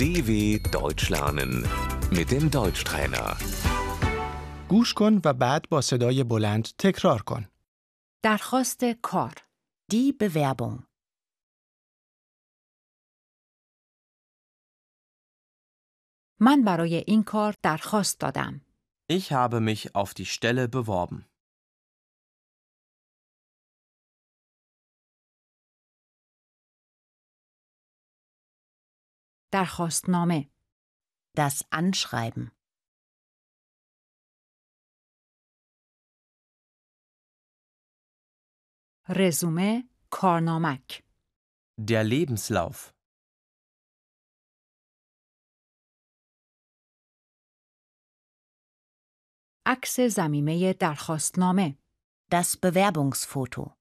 DW Deutsch lernen mit dem Deutschtrainer. گوش کن و بعد با صدای بلند تکرار کن. درخواست کار Die Bewerbung. من برای این کار درخواست دادم. Ich habe mich auf die Stelle beworben. درخواستنامه Das Anschreiben. رزومه کارنامک Der Lebenslauf. عکس زمینه درخواستنامه Das Bewerbungsfoto.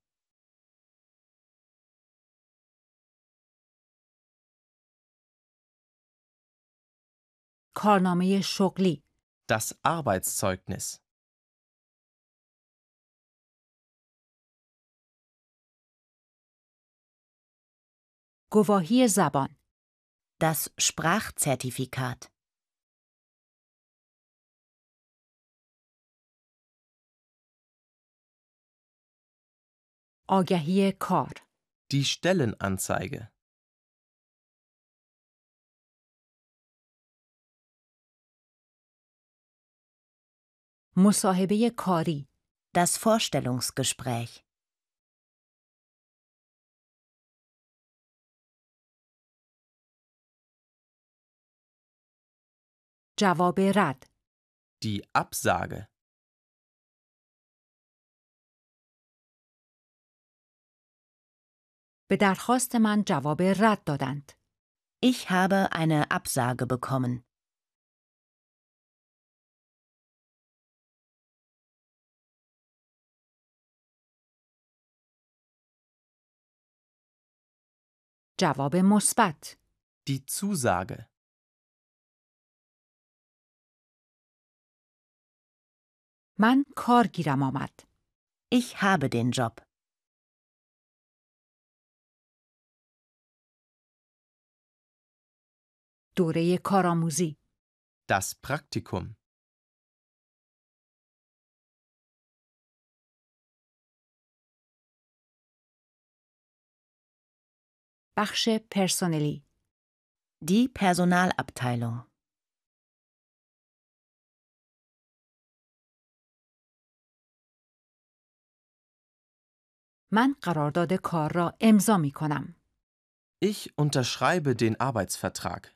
کارنامه شغلی Das Arbeitszeugnis. گواهی زبان Das Sprachzertifikat. آگهی کار Die Stellenanzeige. مصاحبه کاری Das Vorstellungsgespräch. جواب رد Die Absage. به درخواست من جواب رد دادند. Ich habe eine Absage bekommen. جواب مثبت Die Zusage. من کار گیرم آمد. Ich habe den Job. دوره کارآموزی Das Praktikum. بخش پرسنلی Die Personalabteilung. من قرارداد کار را امضا می کنم. Ich unterschreibe den Arbeitsvertrag.